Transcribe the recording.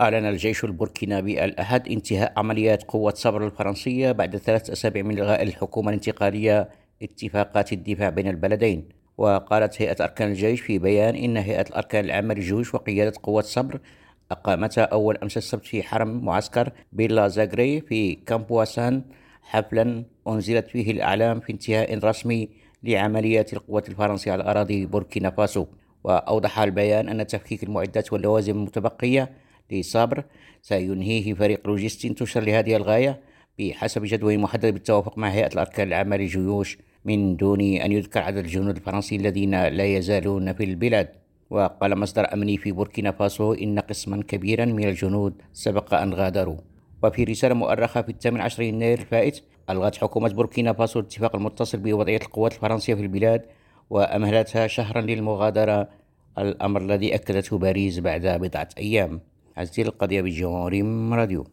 أعلن الجيش البوركينابي الأحد انتهاء عمليات قوة سابر الفرنسية بعد ثلاث أسابيع من إلغاء الحكومة الانتقالية اتفاقات الدفاع بين البلدين. وقالت هيئة أركان الجيش في بيان إن هيئة الأركان العامة للجيوش وقيادة قوة سابر أقامتا أول أمس السبت في حرم معسكر بيلا زاغري في كامبوانسان حفلا أنزلت فيه الأعلام في انتهاء رسمي لعمليات القوات الفرنسية على أراضي بوركينا فاسو. وأوضح البيان أن تفكيك المعدات واللوازم المتبقية لصبر سينهيه فريق لوجستي انتشر لهذه الغاية بحسب جدول محدد بالتوافق مع هيئة الأركان العامة للجيوش من دون أن يذكر عدد الجنود الفرنسيين الذين لا يزالون في البلاد. وقال مصدر أمني في بوركينا فاسو إن قسما كبيرا من الجنود سبق أن غادروا. وفي رسالة مؤرخة في الثامن عشر يناير الفائت ألغت حكومة بوركينا فاسو الاتفاق المتصل بوضعية القوات الفرنسية في البلاد وأمهلتها شهرا للمغادرة الأمر الذي أكدته باريس بعد بضعة أيام. عزيز القضية بجمهور راديو.